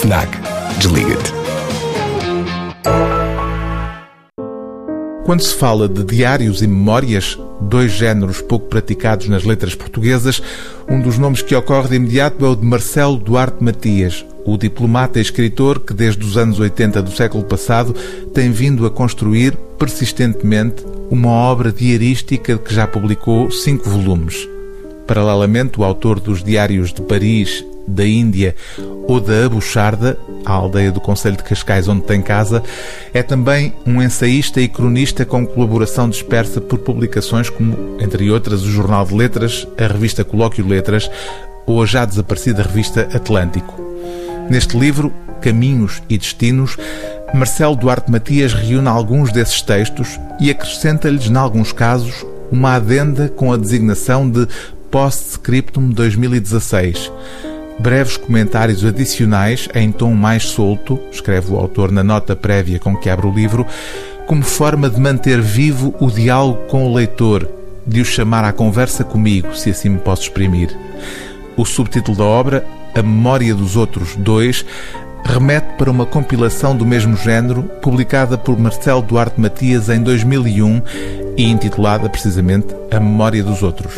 FNAC. Desliga-te. Quando se fala de diários e memórias, dois géneros pouco praticados nas letras portuguesas, um dos nomes que ocorre de imediato é o de Marcelo Duarte Matias, o diplomata e escritor que desde os anos 80 do século passado tem vindo a construir persistentemente uma obra diarística que já publicou cinco volumes. Paralelamente, o autor dos Diários de Paris, da Índia ou da Abucharda, a aldeia do Conselho de Cascais onde tem casa, é também um ensaísta e cronista com colaboração dispersa por publicações como, entre outras, o Jornal de Letras, a revista Colóquio Letras ou a já desaparecida revista Atlântico. Neste livro, Caminhos e Destinos, Marcelo Duarte Matias reúne alguns desses textos e acrescenta-lhes, em alguns casos, uma adenda com a designação de Postscriptum 2016. Breves comentários adicionais em tom mais solto, escreve o autor na nota prévia com que abre o livro, como forma de manter vivo o diálogo com o leitor, de o chamar à conversa comigo, se assim me posso exprimir. O subtítulo da obra, A Memória dos Outros Dois, remete para uma compilação do mesmo género, publicada por Marcelo Duarte Matias em 2001 e intitulada precisamente A Memória dos Outros.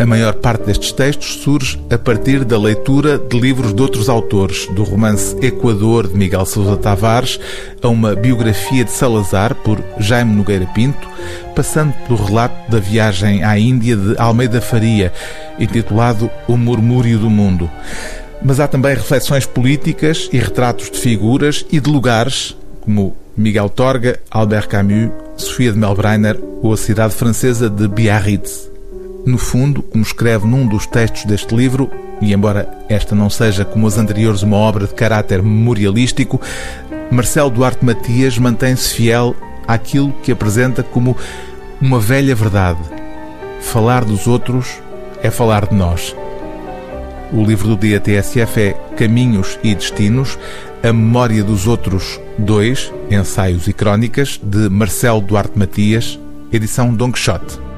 A maior parte destes textos surge a partir da leitura de livros de outros autores, do romance Equador de Miguel Sousa Tavares a uma biografia de Salazar por Jaime Nogueira Pinto, passando pelo relato da viagem à Índia de Almeida Faria, intitulado O Murmúrio do Mundo. Mas há também reflexões políticas e retratos de figuras e de lugares, como Miguel Torga, Albert Camus, Sofia de Melbreiner ou a cidade francesa de Biarritz. No fundo, como escreve num dos textos deste livro, e embora esta não seja como as anteriores uma obra de caráter memorialístico, Marcelo Duarte Matias mantém-se fiel àquilo que apresenta como uma velha verdade. Falar dos outros é falar de nós. O livro do dia TSF é Caminhos e Destinos, a memória dos outros dois, ensaios e crónicas, de Marcelo Duarte Matias, edição Don Quixote.